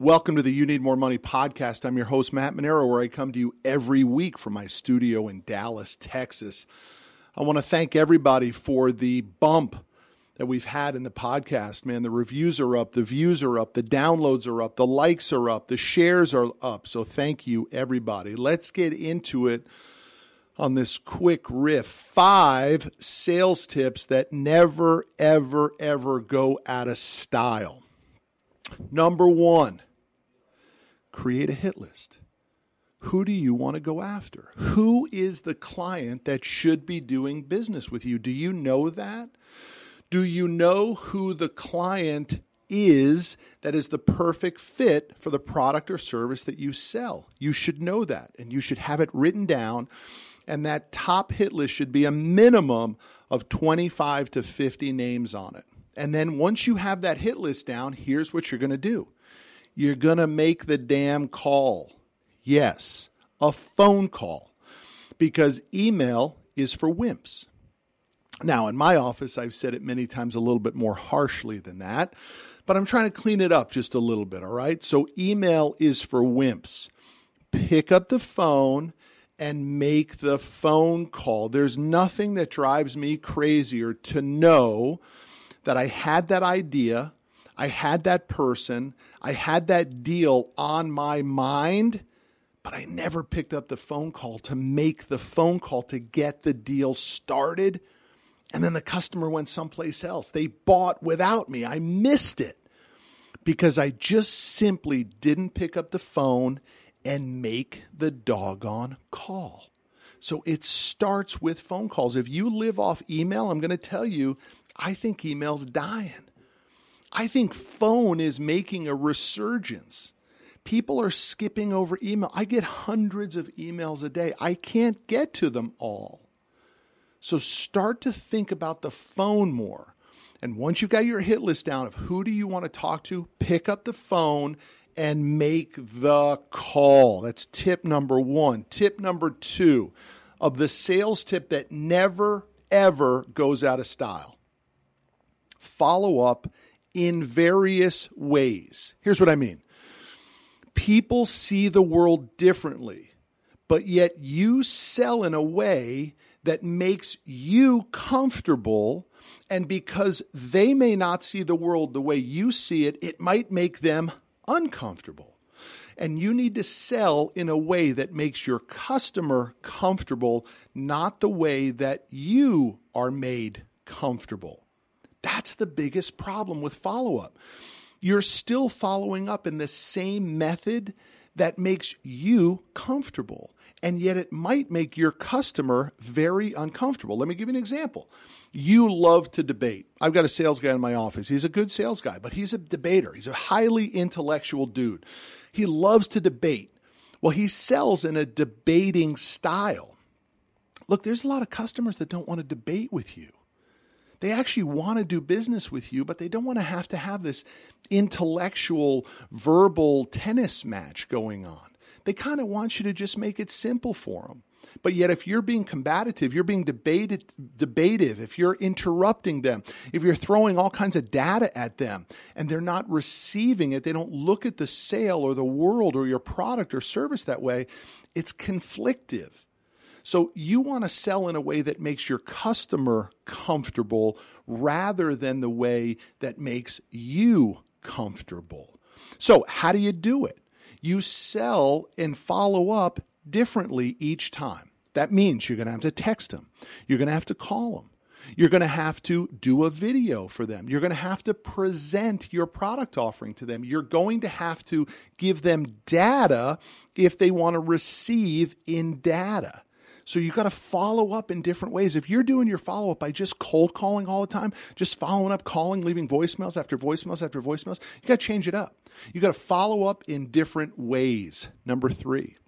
Welcome to the You Need More Money podcast. I'm your host, Matt Manero, where I come to you every week from my studio in Dallas, Texas. I want to thank everybody for the bump that we've had in the podcast. Man, the reviews are up, the views are up, the downloads are up, the likes are up, the shares are up. So thank you, everybody. Let's get into it on this quick riff. Five sales tips that never, ever, ever go out of style. Number one, create a hit list. Who do you want to go after? Who is the client that should be doing business with you? Do you know that? Do you know who the client is that is the perfect fit for the product or service that you sell? You should know that and you should have it written down. And that top hit list should be a minimum of 25 to 50 names on it. And then once you have that hit list down, here's what you're going to do you're going to make the damn call. Yes, a phone call. Because email is for wimps. Now, in my office, I've said it many times a little bit more harshly than that, but I'm trying to clean it up just a little bit, all right? So, email is for wimps. Pick up the phone and make the phone call. There's nothing that drives me crazier to know that I had that idea, I had that person, I had that deal on my mind, but I never picked up the phone call to make the phone call to get the deal started. And then the customer went someplace else. They bought without me. I missed it because I just simply didn't pick up the phone and make the doggone call. So it starts with phone calls. If you live off email, I'm going to tell you, I think email's dying. I think phone is making a resurgence. People are skipping over email. I get hundreds of emails a day. I can't get to them all. So start to think about the phone more. And once you've got your hit list down of who do you want to talk to, pick up the phone and make the call. That's tip number one. Tip number two of the sales tip that never, ever goes out of style follow up in various ways. Here's what I mean people see the world differently, but yet you sell in a way that makes you comfortable. And because they may not see the world the way you see it, it might make them uncomfortable. And you need to sell in a way that makes your customer comfortable, not the way that you are made comfortable. That's the biggest problem with follow up. You're still following up in the same method that makes you comfortable. And yet it might make your customer very uncomfortable. Let me give you an example. You love to debate. I've got a sales guy in my office. He's a good sales guy, but he's a debater. He's a highly intellectual dude. He loves to debate. Well, he sells in a debating style. Look, there's a lot of customers that don't want to debate with you. They actually want to do business with you, but they don't want to have to have this intellectual, verbal tennis match going on. They kind of want you to just make it simple for them. But yet, if you're being combative, you're being debated, debative, if you're interrupting them, if you're throwing all kinds of data at them and they're not receiving it, they don't look at the sale or the world or your product or service that way, it's conflictive. So you want to sell in a way that makes your customer comfortable rather than the way that makes you comfortable. So, how do you do it? You sell and follow up differently each time. That means you're going to have to text them, you're going to have to call them. You're going to have to do a video for them. You're going to have to present your product offering to them. You're going to have to give them data if they want to receive in data. So you've got to follow up in different ways. If you're doing your follow up by just cold calling all the time, just following up, calling, leaving voicemails after voicemails after voicemails, you got to change it up. You got to follow up in different ways. Number three,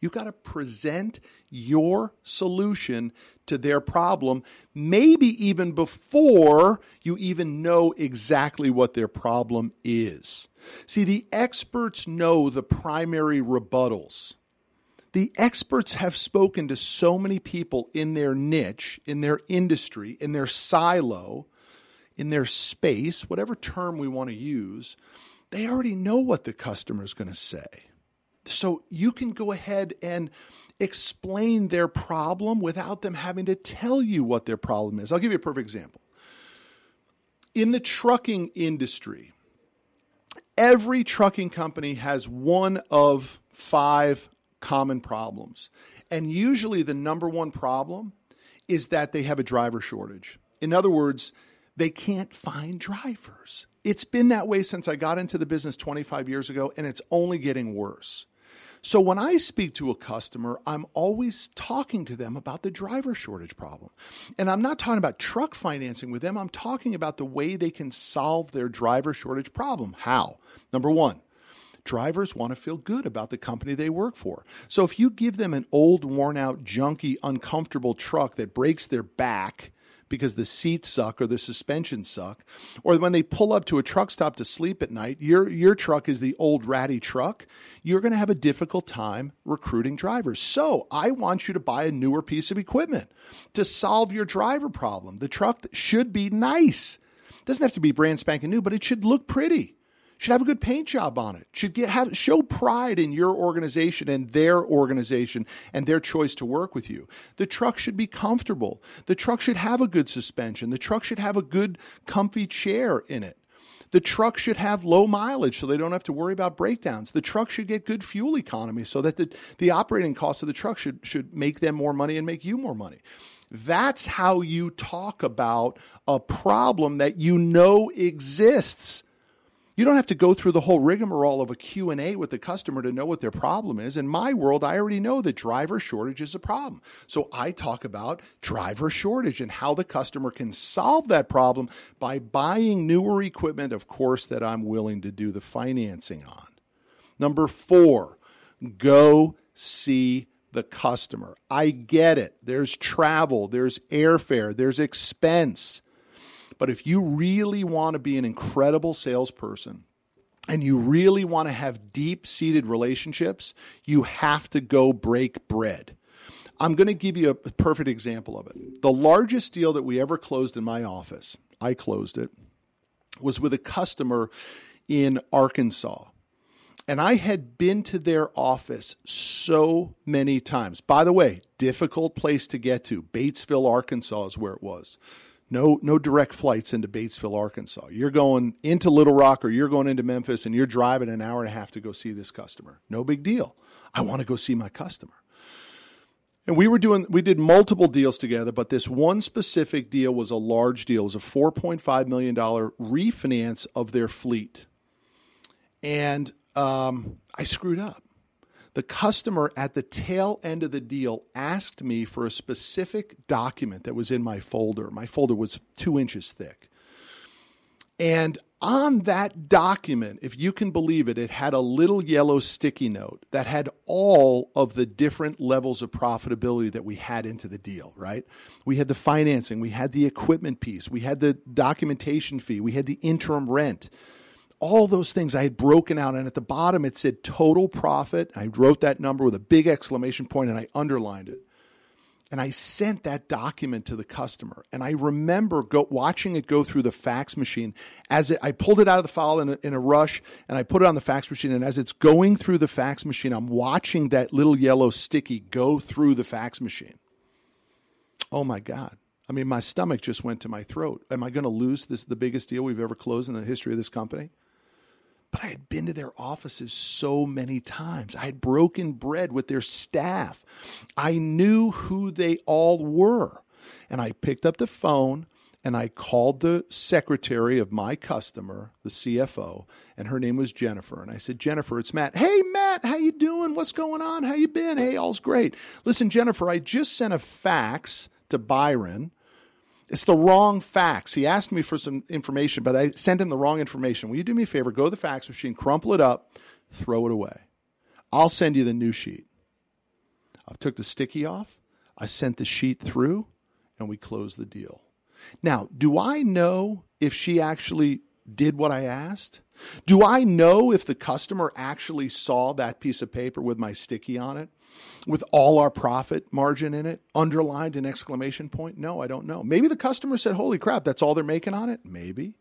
you've got to present your solution to their problem, maybe even before you even know exactly what their problem is. See, the experts know the primary rebuttals the experts have spoken to so many people in their niche, in their industry, in their silo, in their space, whatever term we want to use, they already know what the customer is going to say. So you can go ahead and explain their problem without them having to tell you what their problem is. I'll give you a perfect example. In the trucking industry, every trucking company has one of five common problems. And usually the number one problem is that they have a driver shortage. In other words, they can't find drivers. It's been that way since I got into the business 25 years ago, and it's only getting worse. So when I speak to a customer, I'm always talking to them about the driver shortage problem. And I'm not talking about truck financing with them, I'm talking about the way they can solve their driver shortage problem. How? Number one, drivers want to feel good about the company they work for. So if you give them an old, worn out, junky, uncomfortable truck that breaks their back, because the seats suck or the suspensions suck, or when they pull up to a truck stop to sleep at night, your your truck is the old ratty truck, you're going to have a difficult time recruiting drivers. So, I want you to buy a newer piece of equipment to solve your driver problem. The truck should be nice. It doesn't have to be brand spanking new, but it should look pretty should have a good paint job on it should get have show pride in your organization and their organization and their choice to work with you the truck should be comfortable the truck should have a good suspension the truck should have a good comfy chair in it the truck should have low mileage so they don't have to worry about breakdowns. The truck should get good fuel economy so that the, the operating costs of the truck should, should make them more money and make you more money. That's how you talk about a problem that you know exists. You don't have to go through the whole rigmarole of a Q&A with the customer to know what their problem is. In my world, I already know that driver shortage is a problem. So I talk about driver shortage and how the customer can solve that problem by buying newer equipment, of course, that I'm willing to do the financing on. Number 4, go see the customer. I get it. There's travel, there's airfare, there's expense. But if you really want to be an incredible salesperson, and you really want to have deep seated relationships, you have to go break bread. I'm going to give you a perfect example of it. The largest deal that we ever closed in my office, I closed it, was with a customer in Arkansas. And I had been to their office so many times. By the way, difficult place to get to. Batesville, Arkansas is where it was. No, no direct flights into Batesville, Arkansas. You're going into Little Rock or you're going into Memphis and you're driving an hour and a half to go see this customer. No big deal. I want to go see my customer. And we were doing, we did multiple deals together, but this one specific deal was a large deal. It was a $4.5 million refinance of their fleet. And um, I screwed up the customer at the tail end of the deal asked me for a specific document that was in my folder. My folder was two inches thick. And on that document, if you can believe it, it had a little yellow sticky note that had all of the different levels of profitability that we had into the deal, right? We had the financing, we had the equipment piece, we had the documentation fee, we had the interim rent all those things I had broken out. And at the bottom, it said total profit. I wrote that number with a big exclamation point and I underlined it. And I sent that document to the customer. And I remember go, watching it go through the fax machine as it, I pulled it out of the file in a, in a rush and I put it on the fax machine. And as it's going through the fax machine, I'm watching that little yellow sticky go through the fax machine. Oh my God. I mean, my stomach just went to my throat. Am I going to lose this the biggest deal we've ever closed in the history of this company? But I had been to their offices so many times. I had broken bread with their staff. I knew who they all were. And I picked up the phone and I called the secretary of my customer, the CFO, and her name was Jennifer. And I said, "Jennifer, it's Matt. Hey, Matt, how you doing? What's going on? How you been? Hey, all's great. Listen, Jennifer, I just sent a fax to Byron it's the wrong fax. He asked me for some information, but I sent him the wrong information. Will you do me a favor? Go to the fax machine, crumple it up, throw it away. I'll send you the new sheet. I took the sticky off, I sent the sheet through, and we closed the deal. Now, do I know if she actually did what I asked? Do I know if the customer actually saw that piece of paper with my sticky on it? With all our profit margin in it, underlined an exclamation point? No, I don't know. Maybe the customer said, Holy crap, that's all they're making on it? Maybe.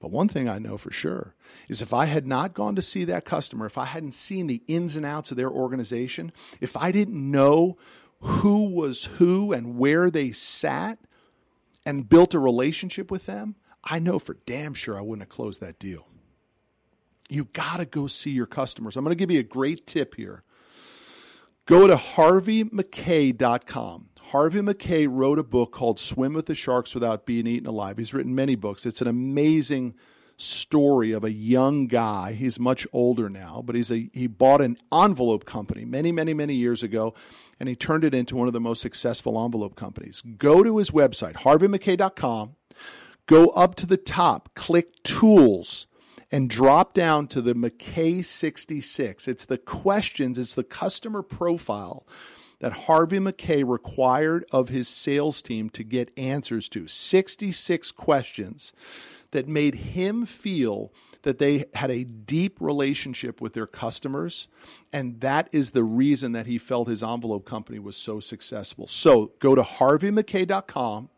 But one thing I know for sure is if I had not gone to see that customer, if I hadn't seen the ins and outs of their organization, if I didn't know who was who and where they sat and built a relationship with them, I know for damn sure I wouldn't have closed that deal. You got to go see your customers. I'm going to give you a great tip here. Go to harveymackay.com. Harvey Mackay wrote a book called Swim with the Sharks Without Being Eaten Alive. He's written many books. It's an amazing story of a young guy. He's much older now, but he's a he bought an envelope company many, many, many years ago, and he turned it into one of the most successful envelope companies. Go to his website, harveymackay.com, go up to the top, click tools, and drop down to the Mackay 66. It's the questions, it's the customer profile that Harvey Mackay required of his sales team to get answers to 66 questions that made him feel that they had a deep relationship with their customers. And that is the reason that he felt his envelope company was so successful. So go to harveymackay.com,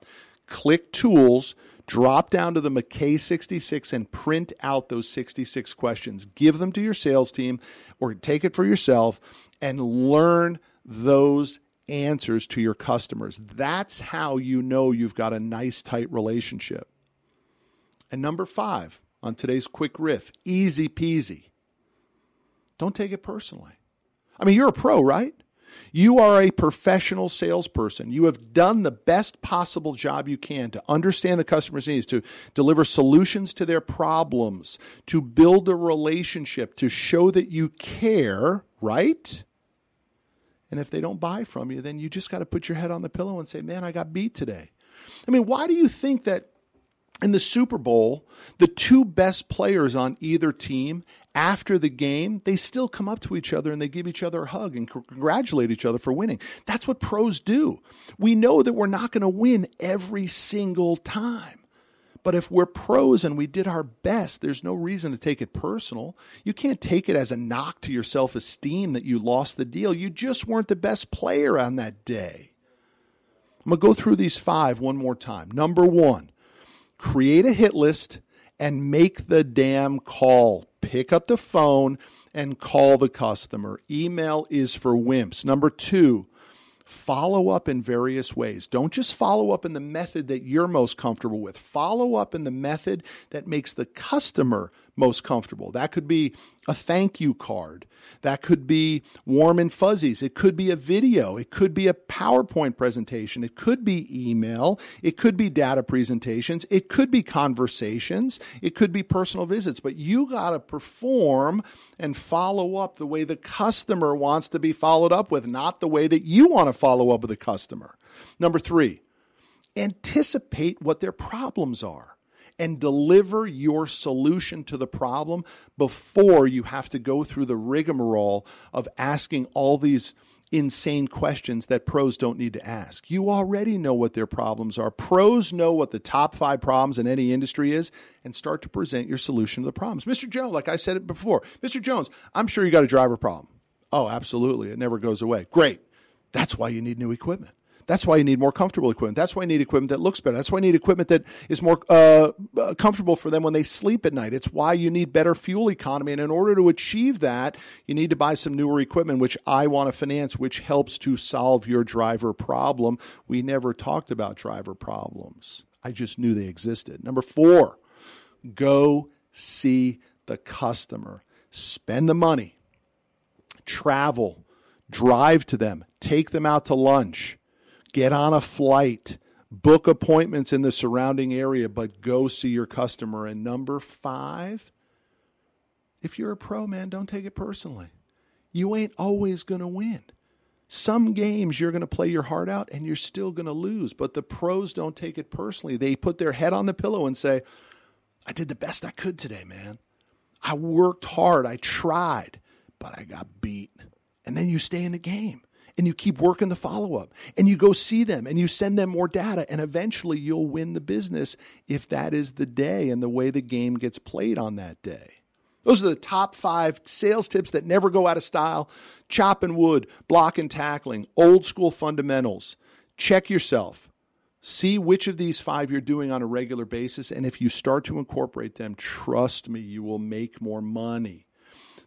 click tools, drop down to the Mackay 66 and print out those 66 questions. Give them to your sales team or take it for yourself and learn those answers to your customers. That's how you know you've got a nice, tight relationship. And number five on today's quick riff easy peasy. Don't take it personally. I mean, you're a pro, right? You are a professional salesperson. You have done the best possible job you can to understand the customer's needs, to deliver solutions to their problems, to build a relationship, to show that you care, right? And if they don't buy from you, then you just got to put your head on the pillow and say, man, I got beat today. I mean, why do you think that in the Super Bowl, the two best players on either team after the game, they still come up to each other and they give each other a hug and congratulate each other for winning. That's what pros do. We know that we're not going to win every single time. But if we're pros and we did our best, there's no reason to take it personal. You can't take it as a knock to your self esteem that you lost the deal. You just weren't the best player on that day. I'm going to go through these five one more time. Number one, create a hit list and make the damn call. Pick up the phone and call the customer. Email is for wimps. Number two, follow up in various ways. Don't just follow up in the method that you're most comfortable with. Follow up in the method that makes the customer most comfortable. That could be a thank you card. That could be warm and fuzzies. It could be a video. It could be a PowerPoint presentation. It could be email. It could be data presentations. It could be conversations. It could be personal visits. But you got to perform and follow up the way the customer wants to be followed up with, not the way that you want to follow up with the customer. Number three, anticipate what their problems are and deliver your solution to the problem before you have to go through the rigmarole of asking all these insane questions that pros don't need to ask. You already know what their problems are. Pros know what the top five problems in any industry is and start to present your solution to the problems. Mr. Jones, like I said it before, Mr. Jones, I'm sure you got a driver problem. Oh, absolutely. It never goes away. Great. That's why you need new equipment. That's why you need more comfortable equipment. That's why you need equipment that looks better. That's why you need equipment that is more uh, uh, comfortable for them when they sleep at night. It's why you need better fuel economy. And in order to achieve that, you need to buy some newer equipment, which I want to finance, which helps to solve your driver problem. We never talked about driver problems. I just knew they existed. Number four, go see the customer. Spend the money, travel, drive to them, take them out to lunch get on a flight, book appointments in the surrounding area, but go see your customer. And number five, if you're a pro, man, don't take it personally. You ain't always going to win. Some games you're going to play your heart out and you're still going to lose, but the pros don't take it personally. They put their head on the pillow and say, I did the best I could today, man. I worked hard, I tried, but I got beat. And then you stay in the game and you keep working the follow up and you go see them and you send them more data and eventually you'll win the business if that is the day and the way the game gets played on that day. Those are the top five sales tips that never go out of style. Chopping wood, block and tackling, old school fundamentals. Check yourself. See which of these five you're doing on a regular basis. And if you start to incorporate them, trust me, you will make more money.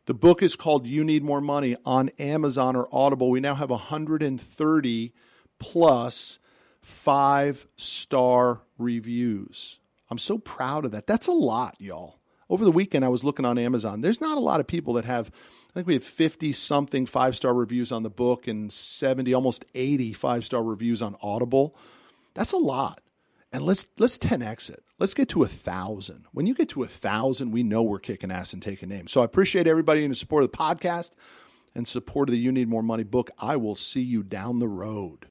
The book is called You Need More Money on Amazon or Audible. We now have 130 plus five star reviews. I'm so proud of that. That's a lot, y'all. Over the weekend, I was looking on Amazon. There's not a lot of people that have, I think we have 50 something five star reviews on the book and 70, almost 80 five star reviews on Audible. That's a lot. And let's let's 10x it. Let's get to a thousand. When you get to a thousand, we know we're kicking ass and taking names. So I appreciate everybody in the support of the podcast and support of the You Need More Money book. I will see you down the road.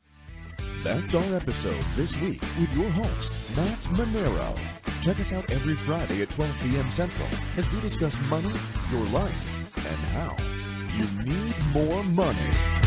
That's our episode this week with your host, Matt Manero. Check us out every Friday at 12 p.m. Central as we discuss money, your life, and how you need more money.